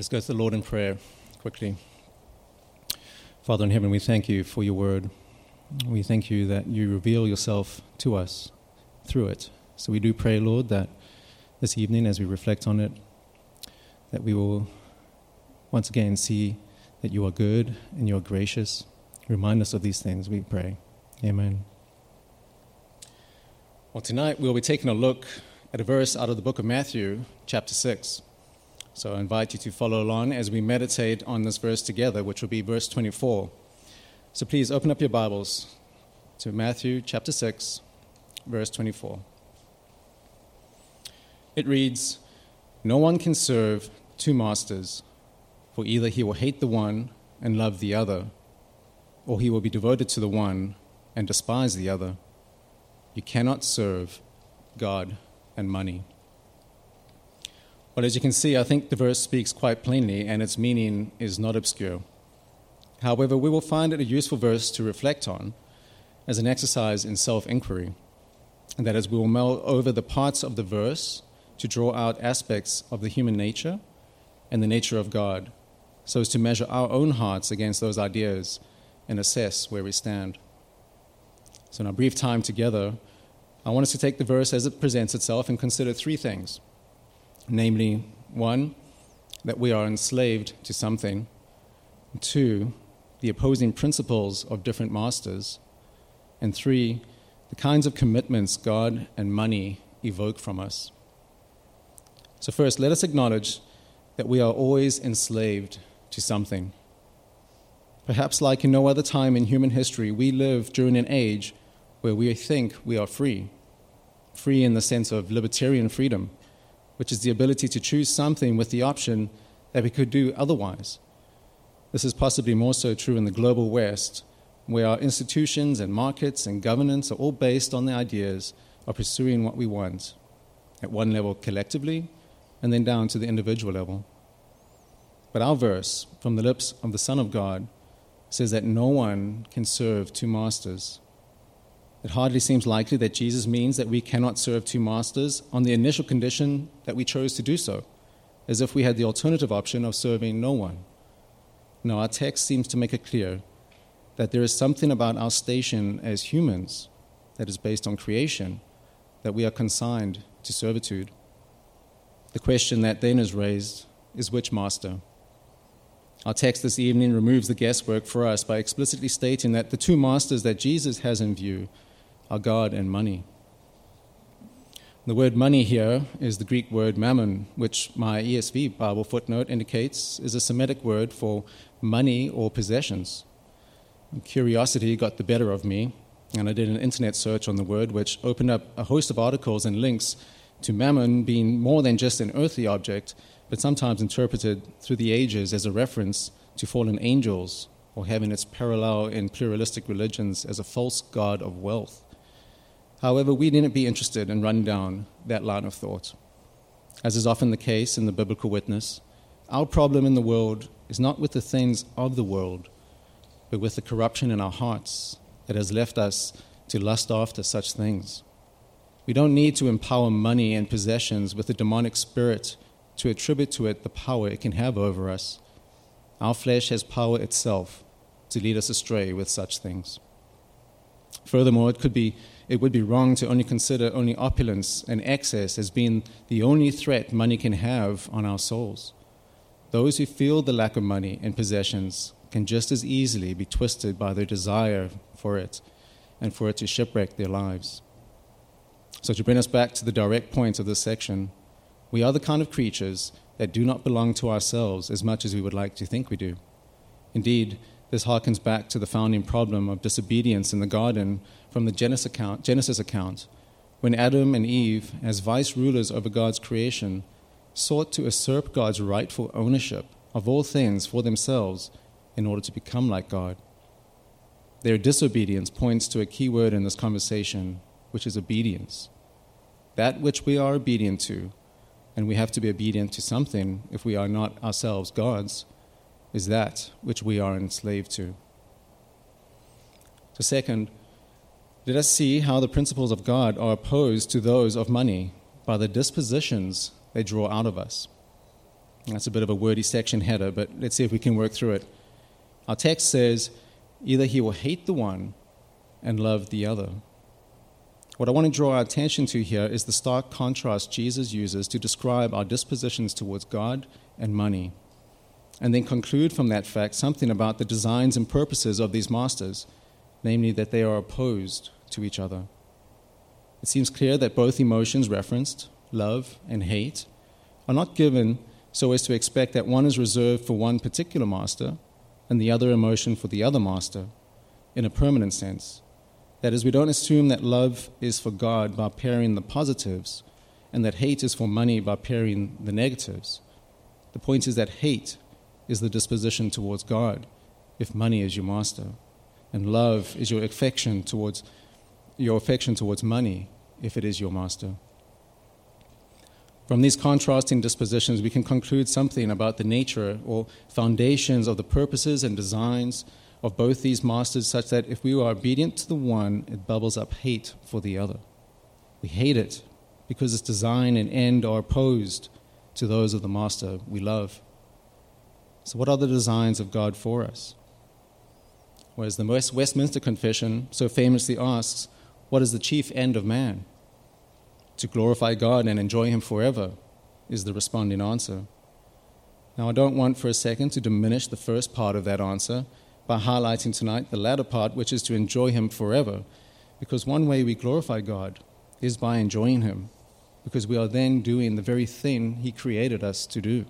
Let's go to the Lord in prayer quickly. Father in heaven, we thank you for your word. We thank you that you reveal yourself to us through it. So we do pray, Lord, that this evening, as we reflect on it, that we will once again see that you are good and you are gracious. Remind us of these things, we pray. Amen. Well, tonight we'll be taking a look at a verse out of the book of Matthew, chapter 6. So I invite you to follow along as we meditate on this verse together, which will be verse 24. So please open up your Bibles to Matthew chapter 6, verse 24. It reads No one can serve two masters, for either he will hate the one and love the other, or he will be devoted to the one and despise the other. You cannot serve God and money. As you can see, I think the verse speaks quite plainly, and its meaning is not obscure. However, we will find it a useful verse to reflect on as an exercise in self inquiry. And that is, we will mull over the parts of the verse to draw out aspects of the human nature and the nature of God, so as to measure our own hearts against those ideas and assess where we stand. So, in our brief time together, I want us to take the verse as it presents itself and consider three things namely, one, that we are enslaved to something, two, the opposing principles of different masters, and three, the kinds of commitments God and money evoke from us. So, first, let us acknowledge that we are always enslaved to something. Perhaps, like in no other time in human history, we live during an age where we think we are free. Free in the sense of libertarian freedom which is the ability to choose something with the option that we could do otherwise. This is possibly more so true in the global West, where our institutions and markets and governance are all based on the ideas of pursuing what we want, at one level collectively, and then down to the individual level. But our verse, from the lips of the Son of God, says that no one can serve two masters. It hardly seems likely that Jesus means that we cannot serve two masters on the initial condition that we chose to do so, as if we had the alternative option of serving no one. No, our text seems to make it clear that there is something about our station as humans that is based on creation that we are consigned to servitude. The question that then is raised is which master? Our text this evening removes the guesswork for us by explicitly stating that the two masters that Jesus has in view are God and money. The word money here is the Greek word mammon, which my ESV Bible footnote indicates is a Semitic word for money or possessions. Curiosity got the better of me, and I did an internet search on the word, which opened up a host of articles and links to mammon being more than just an earthly object, but sometimes interpreted through the ages as a reference to fallen angels or having its parallel in pluralistic religions as a false god of wealth. However, we needn't be interested in running down that line of thought. As is often the case in the biblical witness, our problem in the world is not with the things of the world, but with the corruption in our hearts that has left us to lust after such things. We don't need to empower money and possessions with a demonic spirit to attribute to it the power it can have over us. Our flesh has power itself to lead us astray with such things. Furthermore, it could be it would be wrong to only consider only opulence and excess as being the only threat money can have on our souls. Those who feel the lack of money and possessions can just as easily be twisted by their desire for it and for it to shipwreck their lives. So, to bring us back to the direct point of this section, we are the kind of creatures that do not belong to ourselves as much as we would like to think we do. Indeed, this harkens back to the founding problem of disobedience in the garden from the Genesis account, Genesis account when Adam and Eve, as vice rulers over God's creation, sought to usurp God's rightful ownership of all things for themselves in order to become like God. Their disobedience points to a key word in this conversation, which is obedience. That which we are obedient to, and we have to be obedient to something if we are not ourselves gods is that which we are enslaved to. So, second, let us see how the principles of God are opposed to those of money by the dispositions they draw out of us. That's a bit of a wordy section header, but let's see if we can work through it. Our text says either he will hate the one and love the other. What I want to draw our attention to here is the stark contrast Jesus uses to describe our dispositions towards God and money, and then conclude from that fact something about the designs and purposes of these masters, namely that they are opposed to each other. It seems clear that both emotions referenced, love and hate, are not given so as to expect that one is reserved for one particular master and the other emotion for the other master in a permanent sense. That is, we don't assume that love is for God by pairing the positives and that hate is for money by pairing the negatives. The point is that hate is the disposition towards God if money is your master, and love is your affection towards your affection towards money if it is your master. From these contrasting dispositions, we can conclude something about the nature or foundations of the purposes and designs of both these masters, such that if we are obedient to the one, it bubbles up hate for the other. We hate it because its design and end are opposed to those of the master we love. So, what are the designs of God for us? Whereas the Westminster Confession so famously asks, What is the chief end of man? to glorify God and enjoy Him forever, is the responding answer. Now, I don't want for a second to diminish the first part of that answer by highlighting tonight the latter part, which is to enjoy Him forever, because one way we glorify God is by enjoying Him, because we are then doing the very thing He created us to do.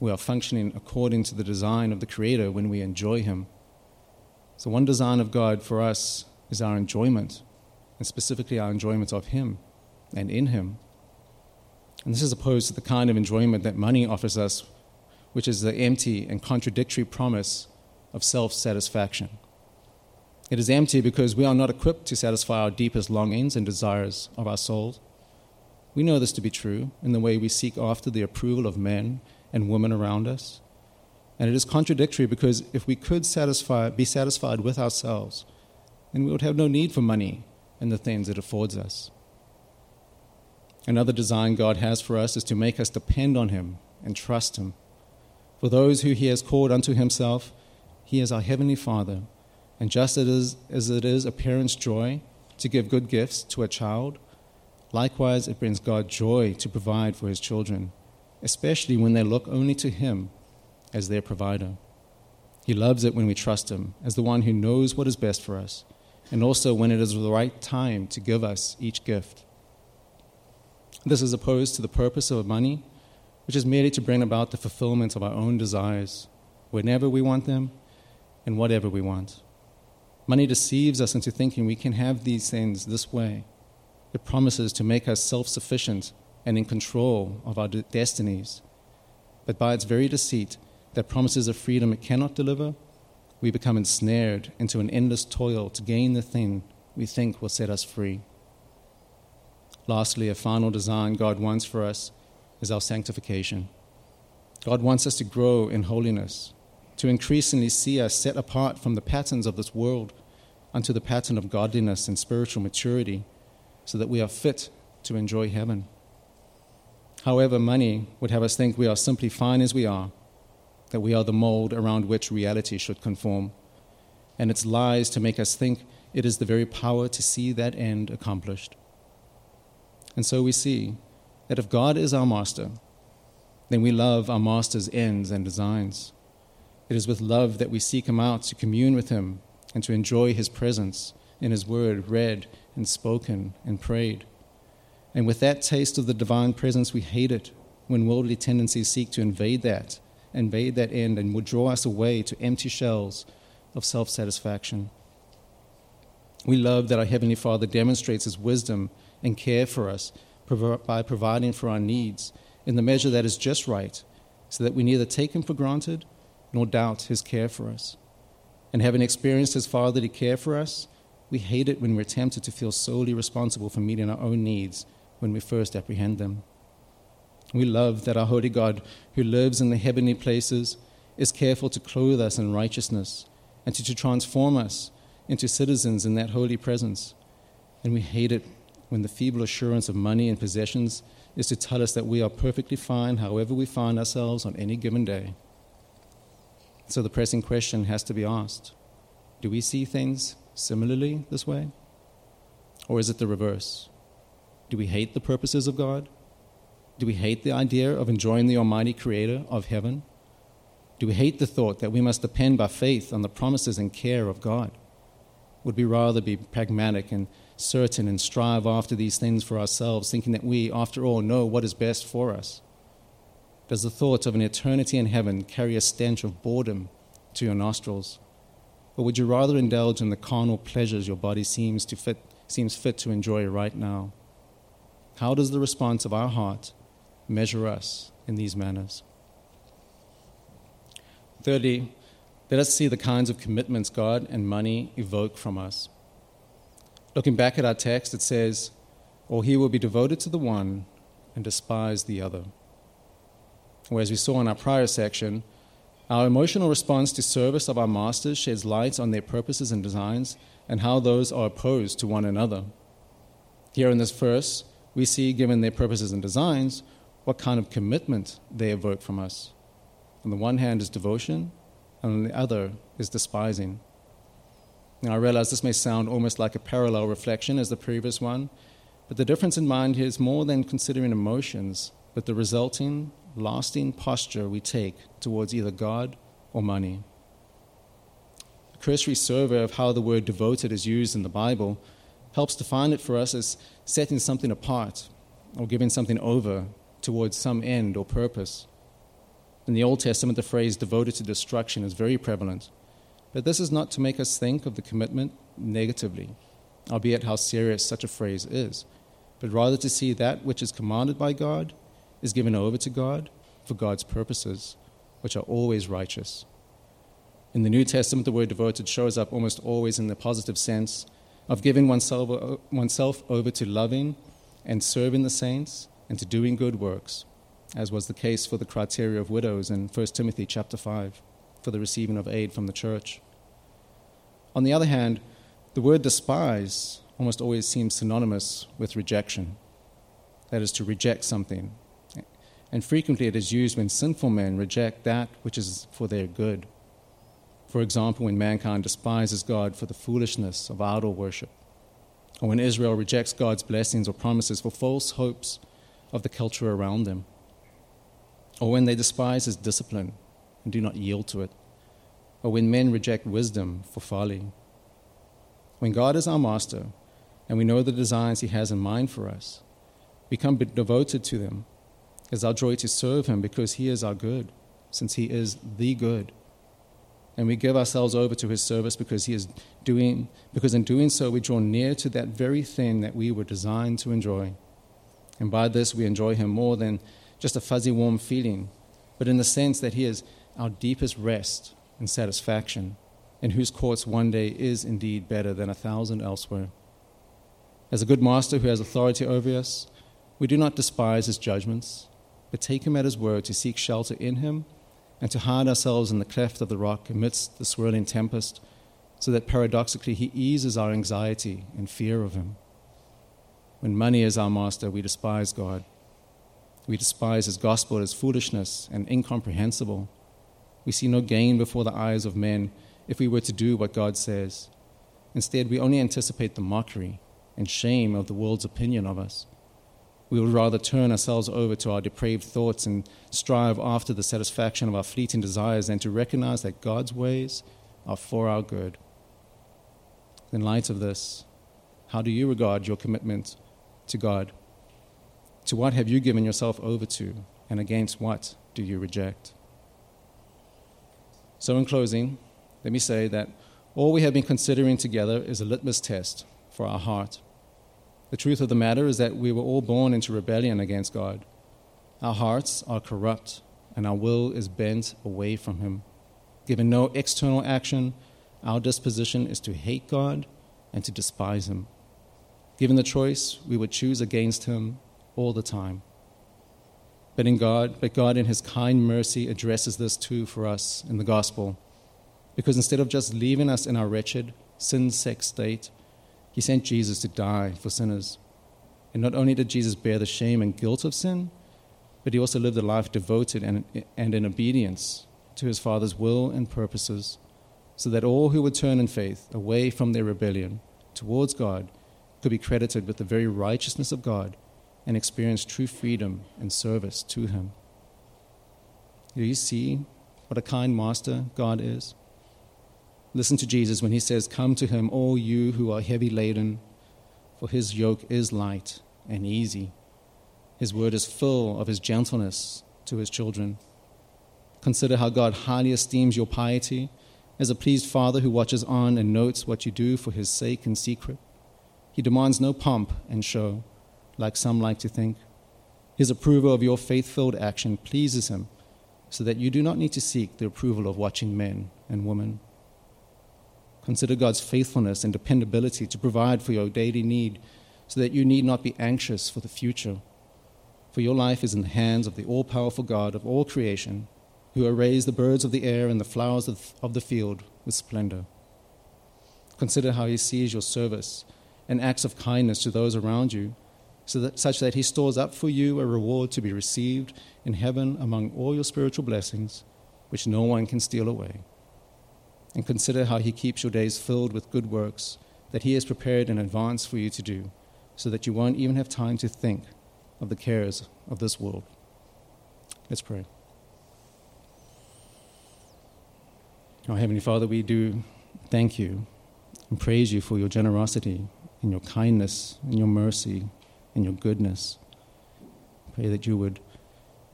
We are functioning according to the design of the Creator when we enjoy Him. So, one design of God for us is our enjoyment, and specifically our enjoyment of Him and in Him. And this is opposed to the kind of enjoyment that money offers us, which is the empty and contradictory promise of self satisfaction. It is empty because we are not equipped to satisfy our deepest longings and desires of our souls. We know this to be true in the way we seek after the approval of men and women around us. And it is contradictory because if we could satisfy, be satisfied with ourselves, then we would have no need for money and the things it affords us. Another design God has for us is to make us depend on Him and trust Him. For those who He has called unto Himself, He is our Heavenly Father. And just as it is a parent's joy to give good gifts to a child, likewise it brings God joy to provide for His children, especially when they look only to Him as their provider. He loves it when we trust Him as the one who knows what is best for us, and also when it is the right time to give us each gift. This is opposed to the purpose of money, which is merely to bring about the fulfillment of our own desires, whenever we want them and whatever we want. Money deceives us into thinking we can have these things this way. It promises to make us self sufficient and in control of our de- destinies. But by its very deceit, that promises a freedom it cannot deliver, we become ensnared into an endless toil to gain the thing we think will set us free. Lastly, a final design God wants for us is our sanctification. God wants us to grow in holiness, to increasingly see us set apart from the patterns of this world unto the pattern of godliness and spiritual maturity, so that we are fit to enjoy heaven. However, money would have us think we are simply fine as we are, that we are the mold around which reality should conform, and its lies to make us think it is the very power to see that end accomplished. And so we see that if God is our master, then we love our master's ends and designs. It is with love that we seek him out to commune with him and to enjoy his presence in his word read and spoken and prayed. And with that taste of the divine presence, we hate it when worldly tendencies seek to invade that, invade that end, and would draw us away to empty shells of self satisfaction. We love that our Heavenly Father demonstrates his wisdom and care for us by providing for our needs in the measure that is just right, so that we neither take Him for granted nor doubt His care for us. And having experienced His Father to care for us, we hate it when we're tempted to feel solely responsible for meeting our own needs when we first apprehend them. We love that our holy God, who lives in the heavenly places, is careful to clothe us in righteousness and to, to transform us into citizens in that holy presence. And we hate it when the feeble assurance of money and possessions is to tell us that we are perfectly fine however we find ourselves on any given day. So the pressing question has to be asked Do we see things similarly this way? Or is it the reverse? Do we hate the purposes of God? Do we hate the idea of enjoying the Almighty Creator of heaven? Do we hate the thought that we must depend by faith on the promises and care of God? Would we rather be pragmatic and certain and strive after these things for ourselves, thinking that we, after all, know what is best for us? Does the thought of an eternity in heaven carry a stench of boredom to your nostrils? Or would you rather indulge in the carnal pleasures your body seems, to fit, seems fit to enjoy right now? How does the response of our heart measure us in these manners? Thirdly, let us see the kinds of commitments God and money evoke from us. Looking back at our text, it says, Or he will be devoted to the one and despise the other. Whereas we saw in our prior section, our emotional response to service of our masters sheds light on their purposes and designs and how those are opposed to one another. Here in this verse, we see, given their purposes and designs, what kind of commitment they evoke from us. On the one hand is devotion, and on the other is despising. Now, I realize this may sound almost like a parallel reflection as the previous one, but the difference in mind here is more than considering emotions, but the resulting, lasting posture we take towards either God or money. A cursory survey of how the word devoted is used in the Bible helps define it for us as setting something apart or giving something over towards some end or purpose. In the Old Testament, the phrase devoted to destruction is very prevalent. But this is not to make us think of the commitment negatively, albeit how serious such a phrase is, but rather to see that which is commanded by God is given over to God for God's purposes, which are always righteous. In the New Testament, the word devoted shows up almost always in the positive sense of giving oneself, oneself over to loving and serving the saints and to doing good works, as was the case for the criteria of widows in 1 Timothy chapter 5 for the receiving of aid from the church. On the other hand, the word despise almost always seems synonymous with rejection. That is, to reject something. And frequently it is used when sinful men reject that which is for their good. For example, when mankind despises God for the foolishness of idol worship, or when Israel rejects God's blessings or promises for false hopes of the culture around them, or when they despise His discipline and do not yield to it, or when men reject wisdom for folly. When God is our master and we know the designs He has in mind for us, become devoted to them. It's our joy to serve Him because He is our good, since He is the good. And we give ourselves over to His service because He is doing, because in doing so we draw near to that very thing that we were designed to enjoy. And by this we enjoy Him more than just a fuzzy warm feeling, but in the sense that He is our deepest rest and satisfaction, in whose courts one day is indeed better than a thousand elsewhere. As a good master who has authority over us, we do not despise his judgments, but take him at his word to seek shelter in him and to hide ourselves in the cleft of the rock amidst the swirling tempest, so that paradoxically he eases our anxiety and fear of him. When money is our master, we despise God. We despise his gospel as foolishness and incomprehensible. We see no gain before the eyes of men if we were to do what God says. Instead, we only anticipate the mockery and shame of the world's opinion of us. We would rather turn ourselves over to our depraved thoughts and strive after the satisfaction of our fleeting desires than to recognize that God's ways are for our good. In light of this, how do you regard your commitment to God? To what have you given yourself over to, and against what do you reject? So, in closing, let me say that all we have been considering together is a litmus test for our heart. The truth of the matter is that we were all born into rebellion against God. Our hearts are corrupt, and our will is bent away from Him. Given no external action, our disposition is to hate God and to despise Him. Given the choice, we would choose against Him all the time. But in God, but God in his kind mercy addresses this too for us in the gospel. Because instead of just leaving us in our wretched, sin sick state, he sent Jesus to die for sinners. And not only did Jesus bear the shame and guilt of sin, but he also lived a life devoted and, and in obedience to his Father's will and purposes, so that all who would turn in faith away from their rebellion towards God could be credited with the very righteousness of God and experience true freedom and service to him. Do you see what a kind master God is? Listen to Jesus when he says, Come to him, all you who are heavy laden, for his yoke is light and easy. His word is full of his gentleness to his children. Consider how God highly esteems your piety as a pleased father who watches on and notes what you do for his sake in secret. He demands no pomp and show, like some like to think. His approval of your faith filled action pleases him, so that you do not need to seek the approval of watching men and women. Consider God's faithfulness and dependability to provide for your daily need so that you need not be anxious for the future. For your life is in the hands of the all powerful God of all creation, who arrays the birds of the air and the flowers of the field with splendor. Consider how he sees your service and acts of kindness to those around you, so that, such that he stores up for you a reward to be received in heaven among all your spiritual blessings, which no one can steal away and consider how He keeps your days filled with good works that He has prepared in advance for you to do, so that you won't even have time to think of the cares of this world. Let's pray. Our Heavenly Father, we do thank you and praise you for your generosity and your kindness and your mercy and your goodness. Pray that you would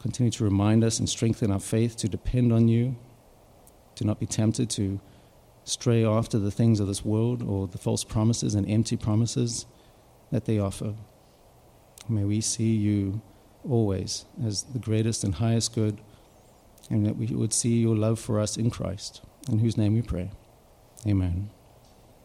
continue to remind us and strengthen our faith to depend on you to not be tempted to stray after the things of this world or the false promises and empty promises that they offer. May we see you always as the greatest and highest good, and that we would see your love for us in Christ, in whose name we pray. Amen.